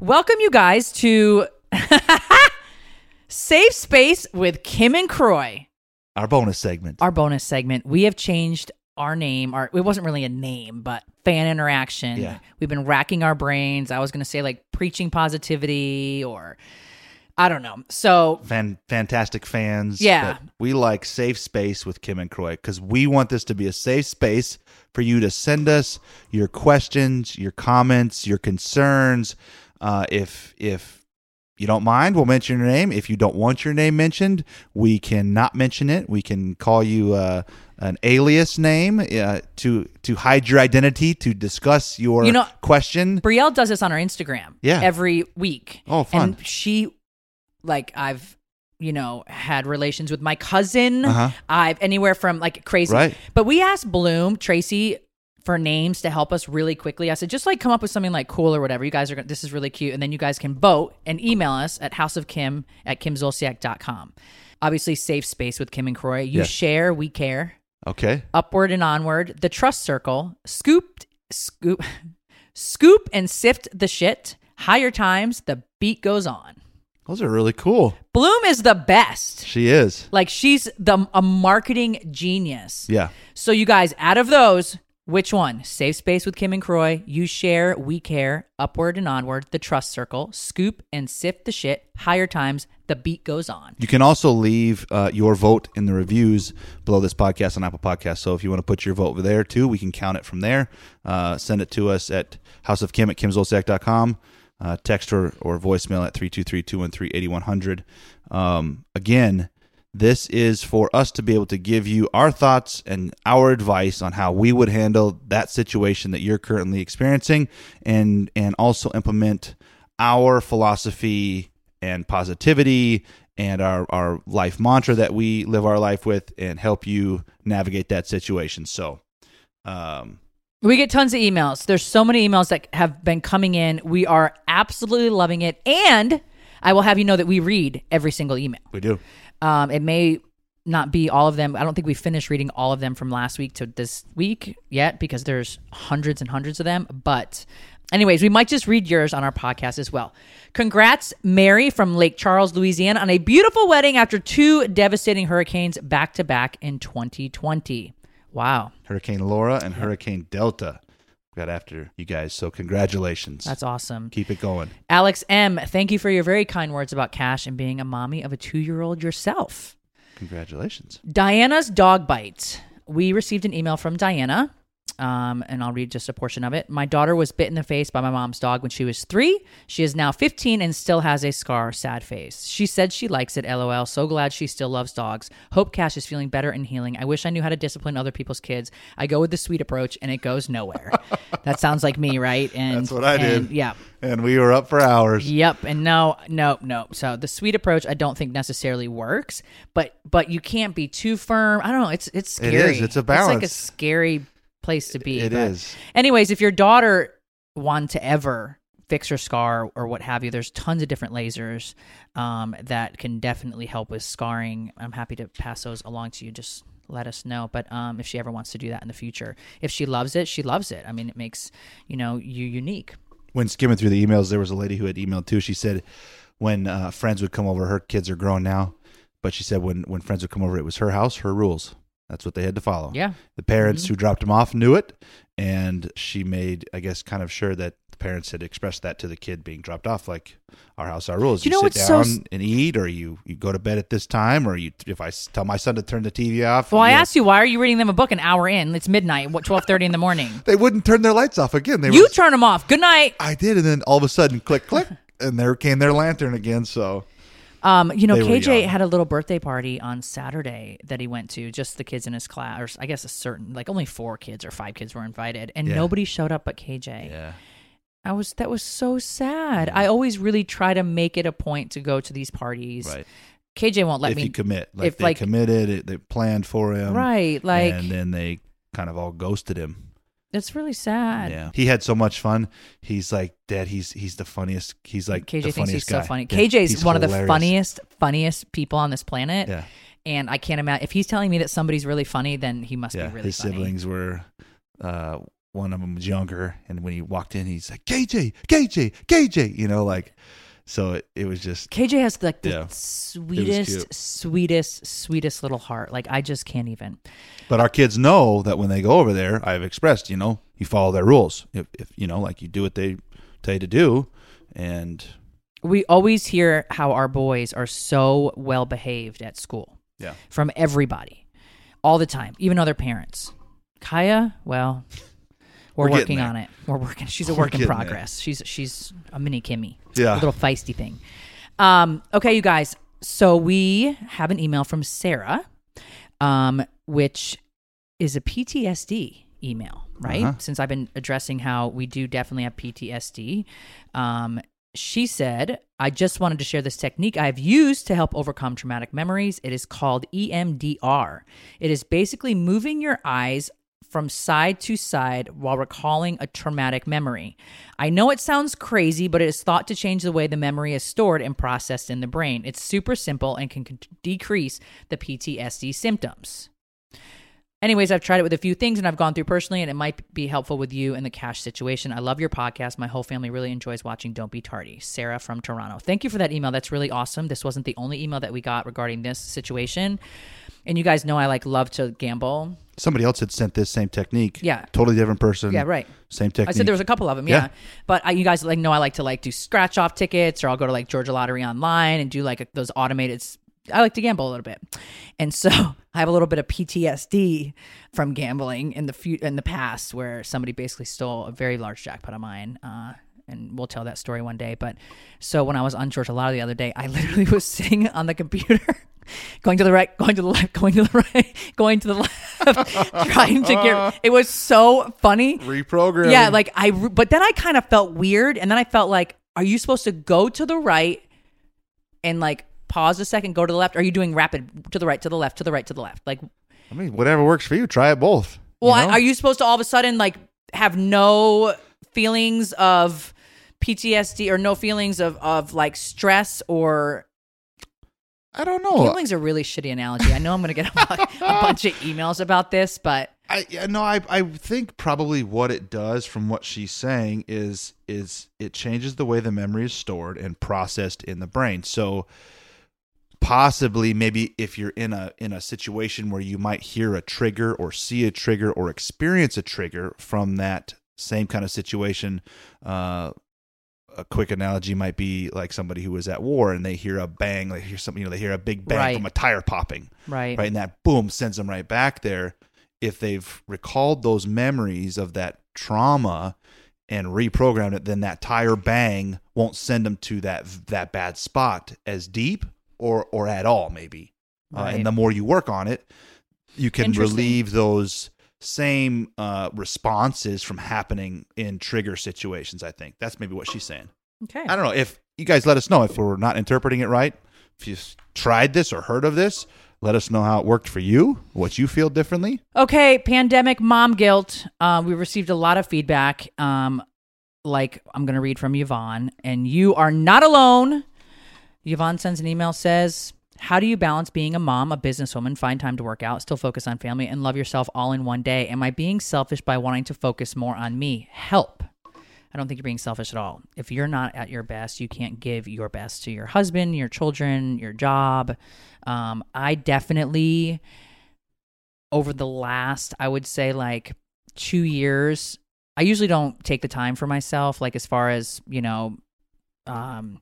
Welcome, you guys, to Safe Space with Kim and Kroy, Our bonus segment. our bonus segment. We have changed our name. Our it wasn't really a name, but fan interaction. Yeah. We've been racking our brains. I was going to say like preaching positivity or I don't know. So Fan, fantastic fans. Yeah. we like safe space with Kim and Kroy because we want this to be a safe space for you to send us your questions, your comments, your concerns. Uh, if if you don't mind, we'll mention your name. If you don't want your name mentioned, we can not mention it. We can call you uh, an alias name uh, to to hide your identity to discuss your You know- question. Brielle does this on her Instagram. Yeah. Every week. Oh, fun. And she, like, I've, you know, had relations with my cousin. Uh-huh. I've anywhere from like crazy. Right. But we asked Bloom, Tracy, for names to help us really quickly. I said, just like come up with something like cool or whatever. You guys are going this is really cute. And then you guys can vote and email us at houseofkim at kimzolciak.com. Obviously, safe space with Kim and Kroy. You Yes. share, we care. Okay. Upward and onward. The trust circle. Scooped, scoop, scoop and sift the shit. Higher times. The beat goes on. Those are really cool. Bloom is the best. She is. Like she's the a marketing genius. Yeah. So you guys, out of those, which one? Safe space with Kim and Kroy. You share, we care. Upward and onward. The trust circle. Scoop and sift the shit. Higher times. The beat goes on. You can also leave uh, your vote in the reviews below this podcast on Apple Podcasts. So if you want to put your vote over there too, we can count it from there. Uh, send it to us at houseofkim at kimzolciak.com. Uh, text or, or voicemail at 323-213-8100. Um, again, this is for us to be able to give you our thoughts and our advice on how we would handle that situation that you're currently experiencing and and also implement our philosophy and positivity and our, our life mantra that we live our life with and help you navigate that situation. So, um, We get tons of emails. There's so many emails that have been coming in. We are absolutely loving it. And I will have you know that we read every single email. we do. Um, it may not be all of them. I don't think we finished reading all of them from last week to this week yet because there's hundreds and hundreds of them. But, anyways, we might just read yours on our podcast as well. Congrats, Mary from Lake Charles, Louisiana, on a beautiful wedding after two devastating hurricanes back to back in 2020. Wow. Hurricane Laura and Hurricane Delta got after you guys. So, congratulations. That's awesome. Keep it going. Alex M., thank you for your very kind words about Kash and being a mommy of a two year old yourself. Congratulations. Diana's dog bite. We received an email from Diana, um, and I'll read just a portion of it. My daughter was bit in the face by my mom's dog when she was three. She is now 15 and still has a scar, sad face. She said she likes it, lol. So glad she still loves dogs. Hope Kash is feeling better and healing. I wish I knew how to discipline other people's kids. I go with the sweet approach and it goes nowhere. that sounds like me, right? And That's what I and, did. Yeah. And we were up for hours. Yep, and no, no, no. So the sweet approach, I don't think necessarily works, but but you can't be too firm. I don't know. It's it's scary. is. It's a balance. It's like a scary place to be. It but- is. Anyways, if your daughter wanted to ever fix her scar or what have you, there's tons of different lasers um, that can definitely help with scarring. I'm happy to pass those along to you. Just let us know. But um, if she ever wants to do that in the future, if she loves it, she loves it. I mean, it makes you know you unique. when skimming through the emails, there was a lady who had emailed too. She said when uh, friends would come over, her kids are grown now, but she said when when friends would come over, it was her house, her rules. That's what they had to follow. Yeah. The parents Mm-hmm. who dropped them off knew it, and she made, I guess, kind of sure that the parents had expressed that to the kid being dropped off, like our house, our rules. You know sit what's so down s- and eat, or you you go to bed at this time, or you if I tell my son to turn the TV off. Well, I asked you, why are you reading them a book an hour in? It's midnight. What twelve thirty in the morning? They wouldn't turn their lights off again. They You were, turn them off. Good night. I did, and then all of a sudden, click, click, and there came their lantern again. So Um, you know, They KJ had a little birthday party on Saturday that he went to. Just the kids in his class, or I guess a certain, like only four kids or five kids were invited, and Yeah. nobody showed up but KJ. yeah, I was that was so sad. I always really try to make it a point to go to these parties. Right. KJ won't let me. if me you commit, like if, they like- committed, it, they planned for him, Right, like and then they kind of all ghosted him. It's really sad. Yeah, he had so much fun. He's like, Dad, he's he's the funniest. He's like KJ the thinks he's guy. so funny. Yeah, KJ's one of the funniest, funniest people on this planet. Yeah, And I can't imagine if he's telling me that somebody's really funny, then he must yeah. be really His funny. siblings were. Uh, one of them was younger, and when he walked in, he's like, KJ, KJ, KJ. You know, like, so it, it was just KJ has like the Yeah. sweetest, sweetest, sweetest little heart. Like I just can't even. But our kids know that when they go over there, I've expressed, you know, you follow their rules. If, if you know, like you do what they tell you to do, and We always hear how our boys are so well behaved at school yeah, from everybody, all the time, even other parents. Kaia, well, we're, We're working on it. We're working. She's a work in getting there. progress. She's she's a mini Kimmy. Yeah. a little feisty thing. Um, okay, you guys. So we have an email from Sarah, um, which is a PTSD email, right? Uh-huh. Since I've been addressing how we do definitely have PTSD. Um, she said, I just wanted to share this technique I've used to help overcome traumatic memories. It is called EMDR. It is basically moving your eyes from side to side while recalling a traumatic memory. I know it sounds crazy, but it is thought to change the way the memory is stored and processed in the brain. It's super simple and can decrease the PTSD symptoms. Anyways, I've tried it with a few things and I've gone through personally, and it might be helpful with you in the cash situation. I love your podcast. My whole family really enjoys watching Don't Be Tardy. Sarah from Toronto. Thank you for that email. That's really awesome. This wasn't the only email that we got regarding this situation. And you guys know I like love to gamble. somebody else had sent this same technique. Yeah. totally different person. Yeah, right. Same technique. I said there was a couple of them, yeah. Yeah. But I, you guys like know I like to like do scratch off tickets, or I'll go to like Georgia Lottery online and do like those automated. I like to gamble a little bit, and so I have a little bit of PTSD from gambling in the fu- in the past, where somebody basically stole a very large jackpot of mine. Uh, and we'll tell that story one day. But so when I was on Georgia Lottery the other day, I literally was sitting on the computer. Going to the right, going to the left, going to the right, going to the left, trying to get. It was so funny. reprogram. Yeah, like I, but then I kind of felt weird, and then I felt like, are you supposed to go to the right and like pause a second, go to the left? Are you doing rapid to the right, to the left, to the right, to the left? Like, I mean, whatever works for you. Try it both. well, you know? are you supposed to all of a sudden like have no feelings of PTSD or no feelings of of like stress or I don't know. gambling's a really shitty analogy. I know I'm going to get a, a bunch of emails about this, but I no, I I think probably what it does from what she's saying is is it changes the way the memory is stored and processed in the brain. So possibly maybe if you're in a in a situation where you might hear a trigger or see a trigger or experience a trigger from that same kind of situation uh a quick analogy might be like somebody who was at war and they hear a bang, they hear something, you know, they hear a big bang Right. from a tire popping right, right? And that boom sends them right back there. If they've recalled those memories of that trauma and reprogrammed it, then that tire bang won't send them to that that bad spot as deep or or at all, maybe. Uh, and the more you work on it, you can relieve those same uh, responses from happening in trigger situations. I think that's maybe what she's saying. okay. I don't know if you guys let us know if we're not interpreting it right. If you've tried this or heard of this, let us know how it worked for you, what you feel differently. Okay, pandemic mom guilt. Uh, we received a lot of feedback. Um, like I'm going to read from Yvonne, and you are not alone. Yvonne sends an email says, "How do you balance being a mom, a businesswoman, find time to work out, still focus on family, and love yourself all in one day? Am I being selfish by wanting to focus more on me? Help." I don't think you're being selfish at all. If you're not at your best, you can't give your best to your husband, your children, your job. Um, I definitely over the last, I would say like two years, I usually don't take the time for myself, like as far as, you know, um,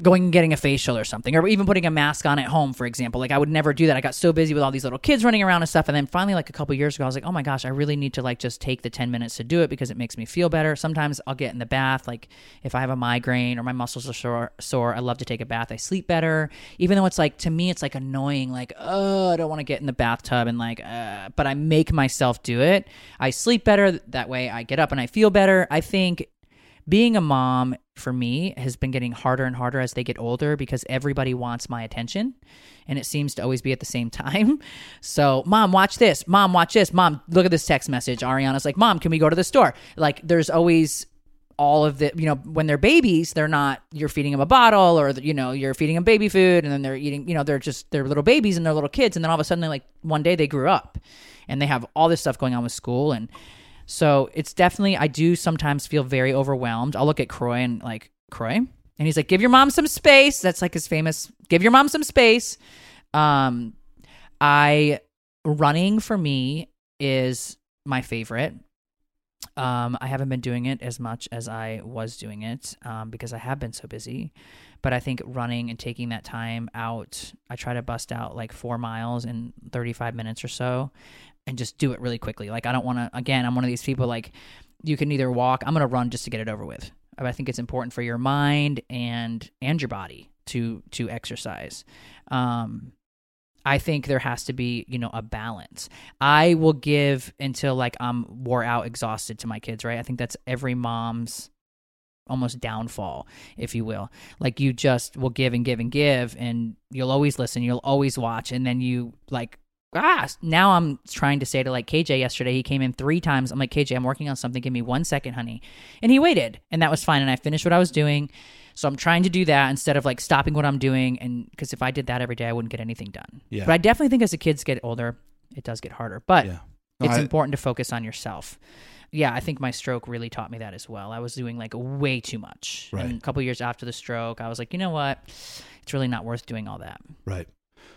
going and getting a facial or something, or even putting a mask on at home, for example. Like I would never do that. I got so busy with all these little kids running around and stuff. And then finally, like a couple years ago, I was like, oh my gosh, I really need to like just take the 10 minutes to do it because it makes me feel better. Sometimes I'll get in the bath. Like if I have a migraine or my muscles are sore, sore I love to take a bath. I sleep better, even though it's like, to me, it's like annoying. Like, oh, I don't want to get in the bathtub and like, uh, but I make myself do it. I sleep better. That way I get up and I feel better. I think being a mom for me has been getting harder and harder as they get older because everybody wants my attention and it seems to always be at the same time. So, mom, watch this. Mom, watch this. Mom, look at this text message. Ariana's like, "Mom, can we go to the store?" Like there's always all of the you know when they're babies they're not you're feeding them a bottle or you know you're feeding them baby food and then they're eating you know they're just they're little babies and they're little kids and then all of a sudden like one day they grew up and they have all this stuff going on with school and so it's definitely, I do sometimes feel very overwhelmed. I'll look at Kroy and like, Kroy? And he's like, give your mom some space. That's like his famous, give your mom some space. Um, I, running for me is my favorite. Um, I haven't been doing it as much as I was doing it um, because I have been so busy. But I think running and taking that time out, I try to bust out like four miles in 35 minutes or so and just do it really quickly. Like I don't want to. Again, I'm one of these people like you can either walk. I'm gonna run just to get it over with. I think it's important for your mind and and your body to to exercise. Um, I think there has to be, you know, a balance. I will give until like I'm wore out, exhausted to my kids, right? I think that's every mom's almost downfall, if you will. Like you just will give and give and give, and you'll always listen, you'll always watch, and then you like ah, now I'm trying to say to like KJ yesterday, he came in three times. I'm like, KJ, I'm working on something. Give me one second, honey. And he waited, and that was fine. And I finished what I was doing. So I'm trying to do that instead of like stopping what I'm doing. And because if I did that every day, I wouldn't get anything done. Yeah. But I definitely think as the kids get older, it does get harder. But Yeah. No, it's I- important to focus on yourself. Yeah, I think my stroke really taught me that as well. I was doing like way too much. Right. And a couple years after the stroke, I was like, you know what? It's really not worth doing all that. Right.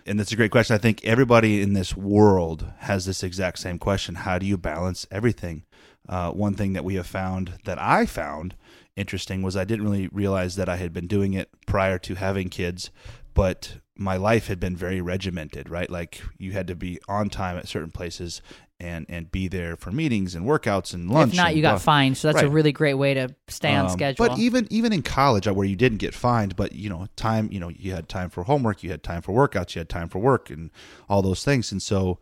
And that's a great question. I think everybody in this world has this exact same question. How do you balance everything? Uh, one thing that we have found that I found interesting was I didn't really realize that I had been doing it prior to having kids, but my life had been very regimented, right? Like you had to be on time at certain places and and be there for meetings and workouts and lunch. if not, you got blah. fined. So that's a really great way to stay on Um, schedule. But even even in college, uh, where you didn't get fined, but you know, time, you know, you had time for homework, you had time for workouts, you had time for work, and all those things. And so,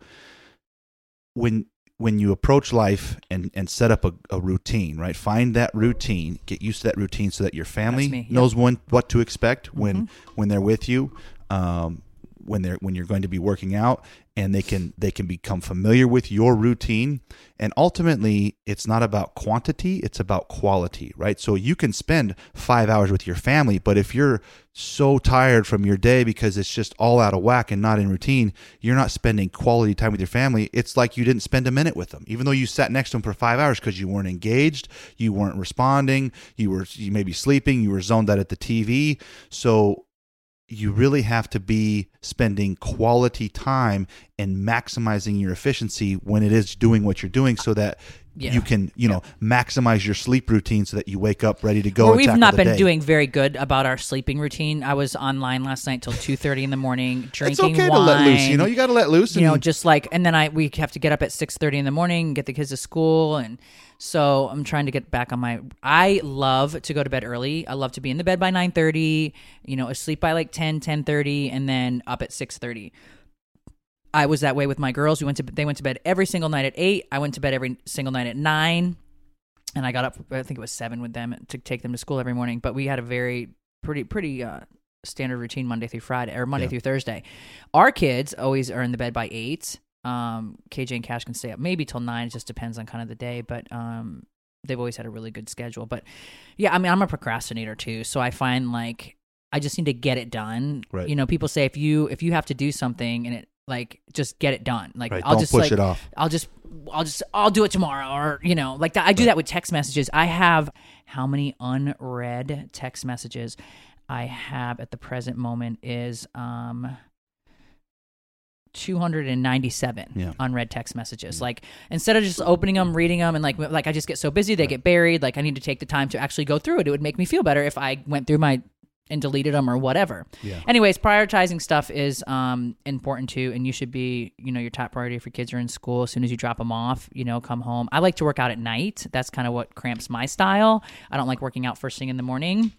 when when you approach life and and set up a, a routine, right? Find that routine, get used to that routine, so that your family me, knows when what to expect when Mm-hmm. when they're with you. Um, when they're when you're going to be working out and they can they can become familiar with your routine. And ultimately it's not about quantity it's about quality right? So you can spend 5 hours with your family but if you're so tired from your day because it's just all out of whack and not in routine you're not spending quality time with your family. It's like you didn't spend a minute with them. Even though you sat next to them for 5 hours because you weren't engaged you weren't responding you were you may be sleeping you were zoned out at the TV so you really have to be spending quality time and maximizing your efficiency when it is doing what you're doing so that Yeah. you can you know maximize your sleep routine so that you wake up ready to go and we've not been day. doing very good about our sleeping routine. I was online last night till two thirty in the morning it's drinking okay wine. to let loose you know you got to let loose you know, just like, and then I we have to get up at six thirty in the morning, get the kids to school, and so I'm trying to get back on my. I love to go to bed early. I love to be in the bed by nine thirty. You know, asleep by like 10, 10.30, and then up at six thirty. I was that way with my girls. We went to they went to bed every single night at eight. I went to bed every single night at nine, and I got up. I think it was seven with them to take them to school every morning. But we had a very pretty pretty uh, standard routine Monday through Friday or Monday Yeah. through Thursday. Our kids always are in the bed by eight. Um, KJ and Kash can stay up maybe till nine. It just depends on kind of the day, but um, they've always had a really good schedule. But yeah, I mean, I'm a procrastinator too, so I find like I just need to get it done. Right. You know, people say if you if you have to do something and it like just get it done. Like Right, I'll don't just push like, it off. I'll just I'll just I'll do it tomorrow or you know like that. I do that with text messages. I have how many unread text messages I have at the present moment is um 297 Yeah. unread text messages. Like instead of just opening them, reading them, and like like I just get so busy, they get buried. Like I need to take the time to actually go through it. It would make me feel better if I went through my and deleted them or whatever. Yeah. Anyways, prioritizing stuff is um, important too, and you should be, you know, your top priority if your kids are in school. As soon as you drop them off, you know, come home. I like to work out at night. That's kind of what cramps my style. I don't like working out first thing in the morning.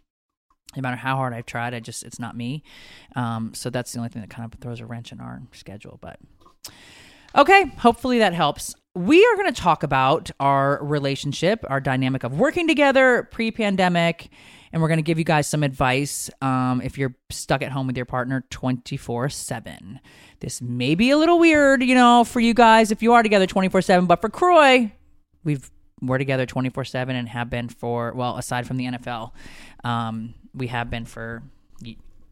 No matter how hard I've tried, I just it's not me. Um, so that's the only thing that kind of throws a wrench in our schedule. But okay, hopefully that helps. We are going to talk about our relationship, our dynamic of working together pre-pandemic and we're going to give you guys some advice um, if you're stuck at home with your partner 24 7 this may be a little weird you know for you guys if you are together 24 7 but for Kroy we've we're together 24 7 and have been for well aside from the nfl um, we have been for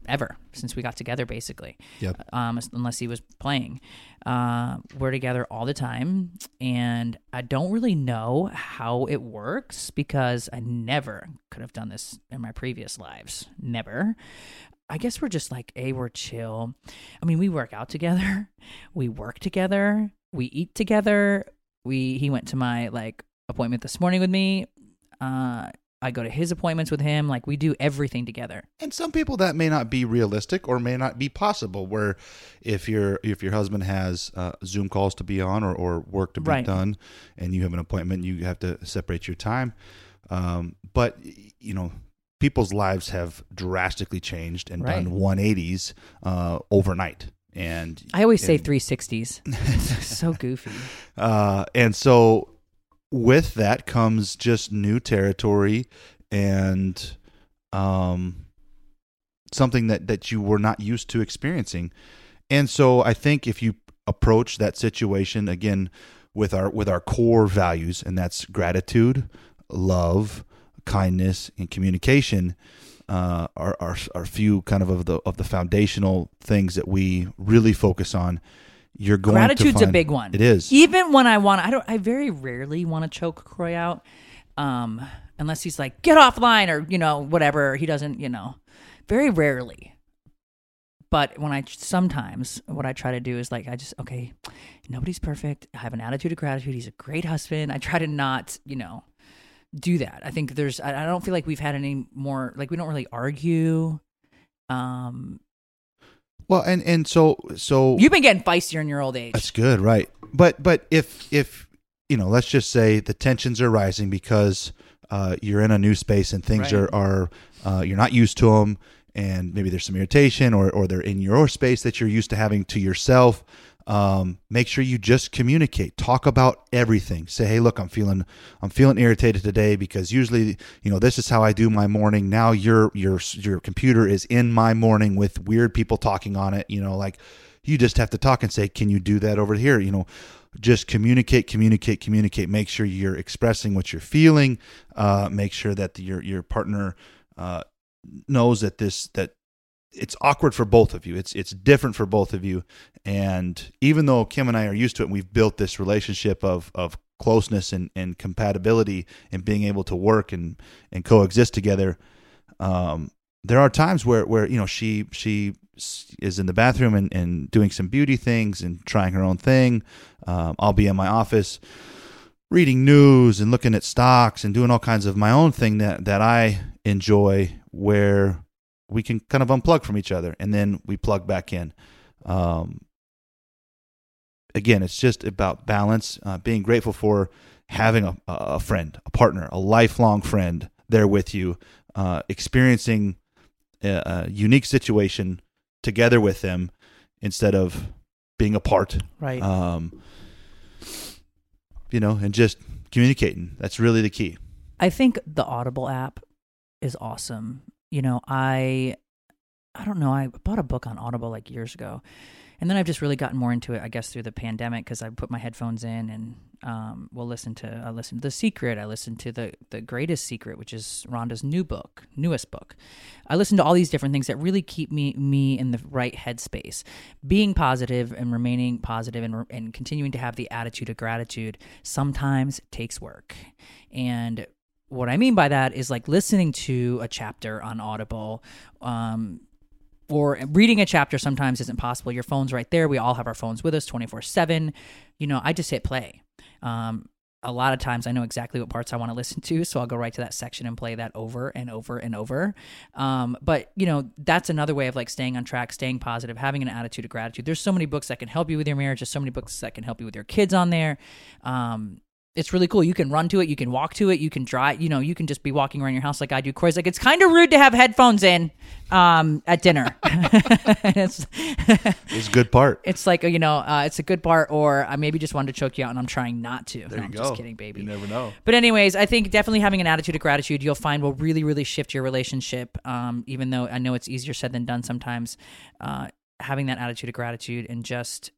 ever since we got together, basically. Yep. Um, unless he was playing, uh, we're together all the time, and I don't really know how it works because I never could have done this in my previous lives. Never. I guess we're just like a we're chill. I mean, we work out together, we work together, we eat together. We he went to my like appointment this morning with me. Uh, I go to his appointments with him. Like we do everything together. And some people that may not be realistic or may not be possible. Where if your if your husband has uh, Zoom calls to be on or, or work to be Right. done, and you have an appointment, you have to separate your time. Um, but you know, people's lives have drastically changed and Right. done 180s uh, overnight. And I always say 360s. so goofy. Uh, and so with that comes just new territory and um, something that, that you were not used to experiencing. And so I think if you approach that situation again with our with our core values, and that's gratitude, love, kindness, and communication, uh, are, are are few kind of of the of the foundational things that we really focus on. You're going to Gratitude's a big one. It is. Even when I want, I don't. I very rarely want to choke Kroy out, um, unless he's like, "Get offline," or you know, whatever. He doesn't, you know, very rarely. But when I sometimes what I try to do is like I just okay, nobody's perfect. I have an attitude of gratitude. He's a great husband. I try to not, you know, do that. I think there's. I don't feel like we've had any more. Like we don't really argue. Um, Well, and and so so you've been getting feistier in your old age. That's good, right? But but if if you know, let's just say the tensions are rising because uh, you're in a new space and things Right. are are uh, you're not used to them, and maybe there's some irritation, or or they're in your space that you're used to having to yourself. Um, make sure you just communicate. Talk about everything. Say, hey, look, I'm feeling I'm feeling irritated today because usually, you know, this is how I do my morning. Now your your your computer is in my morning with weird people talking on it. You know, like you just have to talk and say, can you do that over here? You know, just communicate, communicate, communicate. Make sure you're expressing what you're feeling. Uh, make sure that your your partner uh, knows that this that it's awkward for both of you. It's it's different for both of you. And even though Kim and I are used to it, and we've built this relationship of of closeness and, and compatibility and being able to work and, and coexist together. Um, there are times where, where, you know, she, she is in the bathroom and, and doing some beauty things and trying her own thing. Um, I'll be in my office reading news and looking at stocks and doing all kinds of my own thing that, that I enjoy where we can kind of unplug from each other and then we plug back in. Um, again, it's just about balance, uh, being grateful for having a, a friend, a partner, a lifelong friend there with you, uh, experiencing a, a unique situation together with them instead of being apart. right. Um, you know, and just communicating. That's really the key. I think the Audible app is awesome. You know, I I don't know, I bought a book on Audible like years ago. And then I've just really gotten more into it, I guess, through the pandemic because I put my headphones in and um, will listen to. I listen to The Secret. I listen to the the Greatest Secret, which is Rhonda's new book, newest book. I listen to all these different things that really keep me me in the right headspace. Being positive and remaining positive and and continuing to have the attitude of gratitude sometimes takes work. And what I mean by that is like listening to a chapter on Audible. Um, or reading a chapter sometimes isn't possible. Your phone's right there. We all have our phones with us 24 7. You know, I just hit play. Um, a lot of times I know exactly what parts I want to listen to, so I'll go right to that section and play that over and over and over. Um, but you know, that's another way of like staying on track, staying positive, having an attitude of gratitude. There's so many books that can help you with your marriage. There's so many books that can help you with your kids on there. Um, it's really cool. You can run to it, you can walk to it, you can drive. You know, you can just be walking around your house like I do. Corey's like, it's kind of rude to have headphones in um, at dinner. it's It's a good part. it's like you know, uh, it's a good part, or I maybe just wanted to choke you out, and I'm trying not to. There no, you I'm go. just kidding, baby. You never know. But anyways, I think definitely having an attitude of gratitude you'll find will really, really shift your relationship. Um, even though I know it's easier said than done sometimes, uh, having that attitude of gratitude and just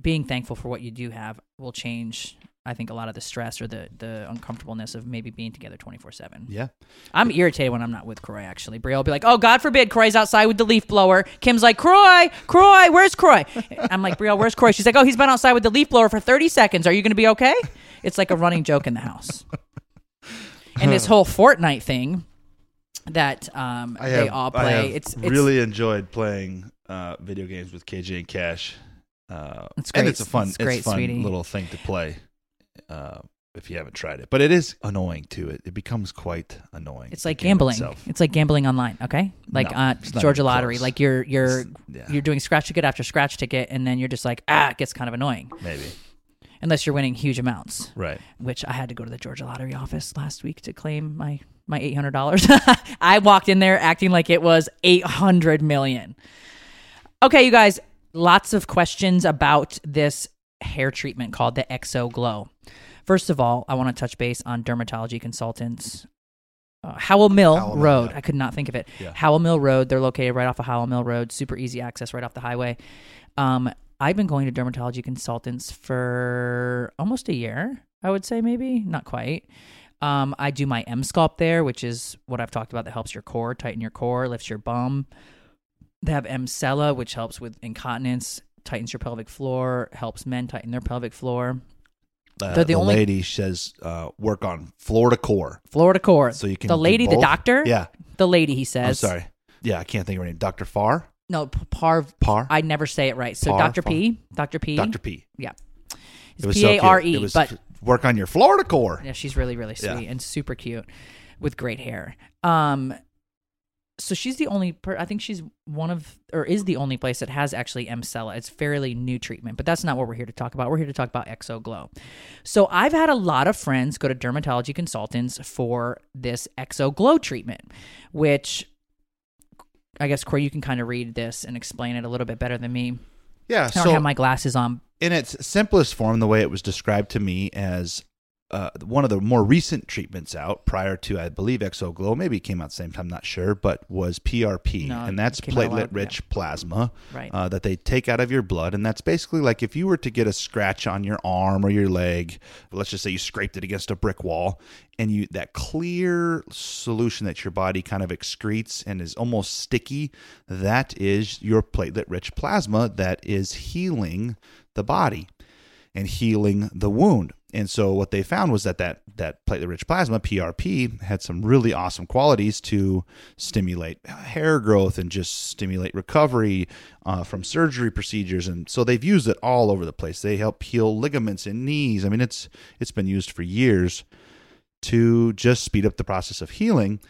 being thankful for what you do have will change. I think a lot of the stress or the the uncomfortableness of maybe being together twenty four seven. Yeah. I'm irritated when I'm not with Kroy. Actually, Bria will be like, "Oh, God forbid, Kroy's outside with the leaf blower." Kim's like, "Kroy, Kroy, where's Kroy?" I'm like, "Brielle, where's Kroy?" She's like, "Oh, he's been outside with the leaf blower for 30 seconds. Are you going to be okay?" It's like a running joke in the house. And this whole Fortnite thing that um, I they have, all play. have it's, it's really enjoyed playing uh, video games with KJ and Kash. Uh, It's and it's a fun, It's it's, great, fun sweetie. little thing to play uh, if you haven't tried it. But it is annoying too. It, it becomes quite annoying. It's like gambling. itself. It's like gambling online, okay? Like No, uh, Georgia Lottery. close. Like you're you're yeah. you're doing scratch ticket after scratch ticket, and then you're just like, ah, it gets kind of annoying. Maybe Unless you're winning huge amounts. right. which I had to go to the Georgia Lottery office last week to claim my my eight hundred dollars. I walked in there acting like it was eight hundred million. Okay, you guys, lots of questions about this hair treatment called the Exo Glow. First of all, I want to touch base on dermatology consultants. Uh, Howell Mill Howell Mill, Road. yeah. I could not think of it. Yeah. Howell Mill Road. They're located right off of Howell Mill Road. Super easy access right off the highway. Um, I've been going to dermatology consultants for almost a year. I would say maybe not quite. Um, I do my Emsculpt there, which is what I've talked about that helps your core, tighten your core, lifts your bum. They have Emsella, which helps with incontinence, tightens your pelvic floor, helps men tighten their pelvic floor. Uh, the the only- lady says uh, work on Florida core. Florida core. So you can the lady, the doctor. Yeah. The lady, he says. I'm sorry. Yeah, I can't think of her name. Dr. Farr? No, Par. Par? I never say it right. So Par- Dr. P. Dr. P. Dr. P. Yeah. It was It's P. A R E. But work on your Florida core. Yeah, she's really, really sweet Yeah. and super cute with great hair. Um, so she's the only, per- I think she's one of, or is the only place that has actually Emsella. It's fairly new treatment, but that's not what we're here to talk about. We're here to talk about exoglow So I've had a lot of friends go to dermatology consultants for this exoglow treatment, which I guess Corey, you can kind of read this and explain it a little bit better than me. Yeah. I don't So have my glasses on. in its simplest form, the way it was described to me as uh, one of the more recent treatments out prior to, I believe, Exoglow, maybe it came out at the same time, not sure, but was PRP. No, and that's it came out a while- platelet rich plasma Right. uh, that they take out of your blood. And that's basically like if you were to get a scratch on your arm or your leg, let's just say you scraped it against a brick wall, and you that clear solution that your body kind of excretes and is almost sticky, that is your platelet rich plasma that is healing the body and healing the wound. And so what they found was that that, that platelet-rich plasma (PRP) had some really awesome qualities to stimulate hair growth and just stimulate recovery uh, from surgery procedures. And so they've used it all over the place. They help heal ligaments in knees. I mean, it's it's been used for years to just speed up the process of healing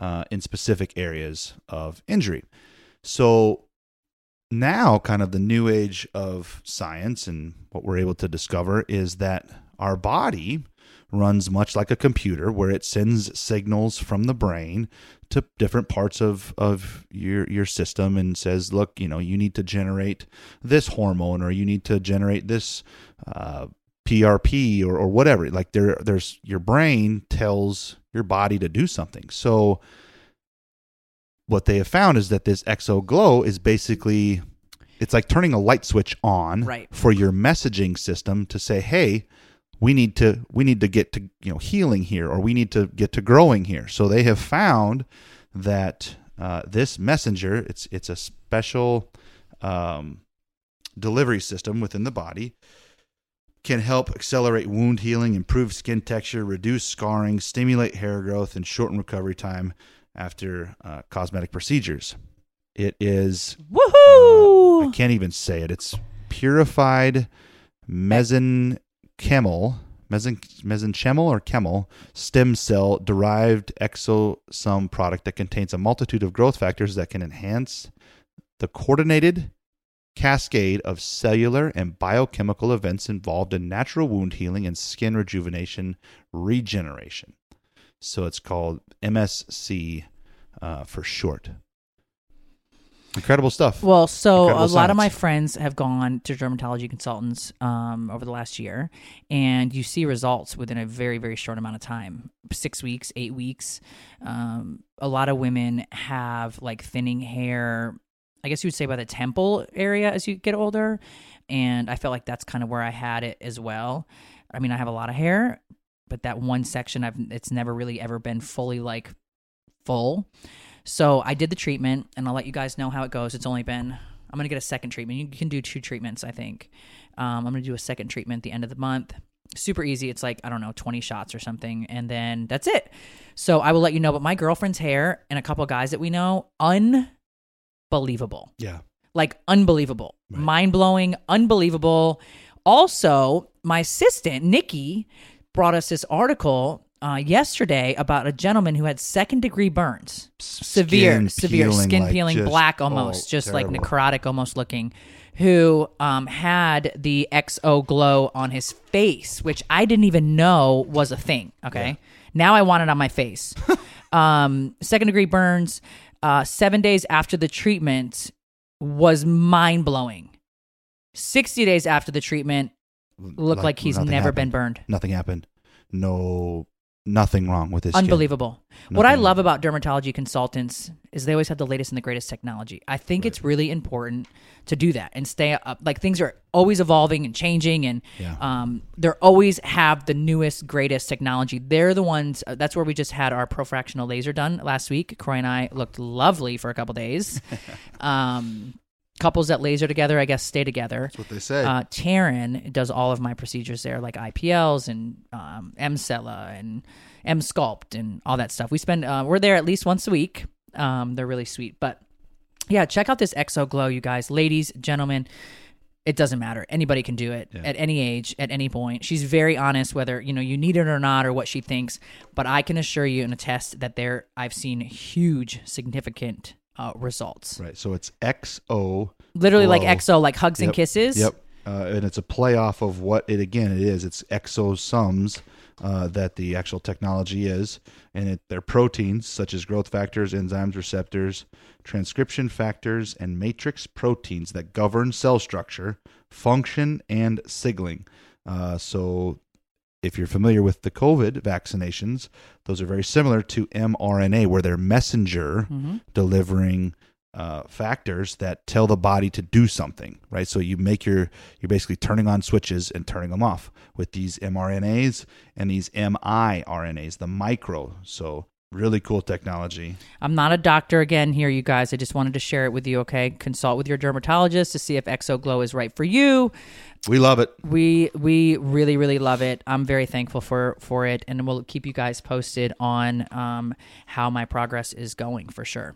uh, in specific areas of injury. So now kind of the new age of science and what we're able to discover is that our body runs much like a computer where it sends signals from the brain to different parts of, of your your system and says look you know you need to generate this hormone or you need to generate this uh, PRP or, or whatever like there there's your brain tells your body to do something so what they have found is that this exo glow is basically it's like turning a light switch on Right. for your messaging system to say hey we need to we need to get to you know healing here or we need to get to growing here so they have found that uh, this messenger it's it's a special um, delivery system within the body can help accelerate wound healing improve skin texture reduce scarring stimulate hair growth and shorten recovery time after uh, cosmetic procedures it is Woohoo! I can't even say it. It's purified mesenchymal mesen- mesenchymal or chemal stem cell derived exosome product that contains a multitude of growth factors that can enhance the coordinated cascade of cellular and biochemical events involved in natural wound healing and skin rejuvenation regeneration. So it's called MSC uh, for short. Incredible stuff. Well, so Incredible a lot of my friends have gone to dermatology consultants um, over the last year, and you see results within a very, very short amount of time six weeks, eight weeks. Um, a lot of women have like thinning hair, I guess you would say by the temple area as you get older. And I felt like that's kind of where I had it as well. I mean, I have a lot of hair, but that one section, I've it's never really ever been fully like full. So I did the treatment, and I'll let you guys know how it goes. It's only been I'm gonna get a second treatment. You can do two treatments, I think. Um, I'm gonna do a second treatment at the end of the month. Super easy. It's like I don't know, 20 shots or something, and then that's it. So I will let you know. But my girlfriend's hair and a couple guys that we know, unbelievable yeah. like unbelievable, mind blowing, unbelievable. Also, my assistant Nikki brought us this article uh, yesterday about a gentleman who had second degree burns, severe, Skin severe peeling, skin like peeling, just- black almost, oh, just like necrotic almost looking. Who um, had the XO glow on his face, which I didn't even know was a thing. Okay, now I want it on my face. um, second degree burns. Uh, seven days after the treatment was mind blowing. 60 days after the treatment, looked like, he's nothing never been burned. Nothing happened. No, nothing wrong with his skin. Unbelievable. What I love about dermatology consultants is they always have the latest and the greatest technology. I think it's really important to do that and stay up. Like things are always evolving and changing, and Yeah. um, they're always have the newest, greatest technology. They're the ones. Uh, that's where we just had our profractional laser done last week. Kroy and I looked lovely for a couple days. um, couples that laser together, I guess, stay together. That's what they say. Uh, Taryn does all of my procedures there, like IPLs and um, Emsella and Emsculpt and all that stuff. We spend uh, we're there at least once a week. Um, they're really sweet, but yeah, check out this Exo Glow, you guys, ladies, gentlemen. It doesn't matter. Anybody can do it at any age, at any point. She's very honest whether you know you need it or not, or what she thinks. But I can assure you and attest that there, I've seen huge, significant uh, results. right. So it's XO. Literally, like XO, like hugs and kisses. Yep. Uh, and it's a play off of what it again it is. It's exosomes uh, that the actual technology is, and it, they're proteins such as growth factors, enzymes, receptors, transcription factors, and matrix proteins that govern cell structure, function, and signaling. Uh, so, if you're familiar with the COVID vaccinations, those are very similar to mRNA, where they're messenger Mm-hmm. delivering uh, factors that tell the body to do something, right? So you make your you're basically turning on switches and turning them off with these mRNAs and these miRNAs, the micro. So really cool technology. I'm not a doctor again here, you guys. I just wanted to share it with you, okay? Consult with your dermatologist to see if Exoglow is right for you. We love it. We we really really love it. I'm very thankful for for it, and we'll keep you guys posted on um, how my progress is going for sure.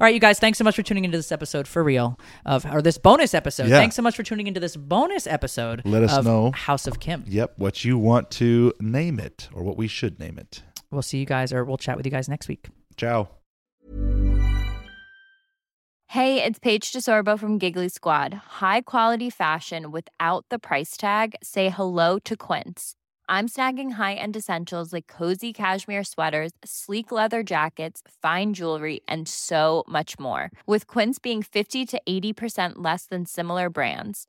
All right, you guys, thanks so much for tuning into this episode for real of or this bonus episode. Yeah. Thanks so much for tuning into this bonus episode. Let us of know. House of Kim. Yep, what you want to name it or what we should name it. We'll see you guys, or we'll chat with you guys next week. Ciao. Hey, it's Paige DeSorbo from Giggly Squad. High quality fashion without the price tag. Say hello to Quince. I'm snagging high-end essentials like cozy cashmere sweaters, sleek leather jackets, fine jewelry, and so much more. With Quince being 50 to 80% less than similar brands.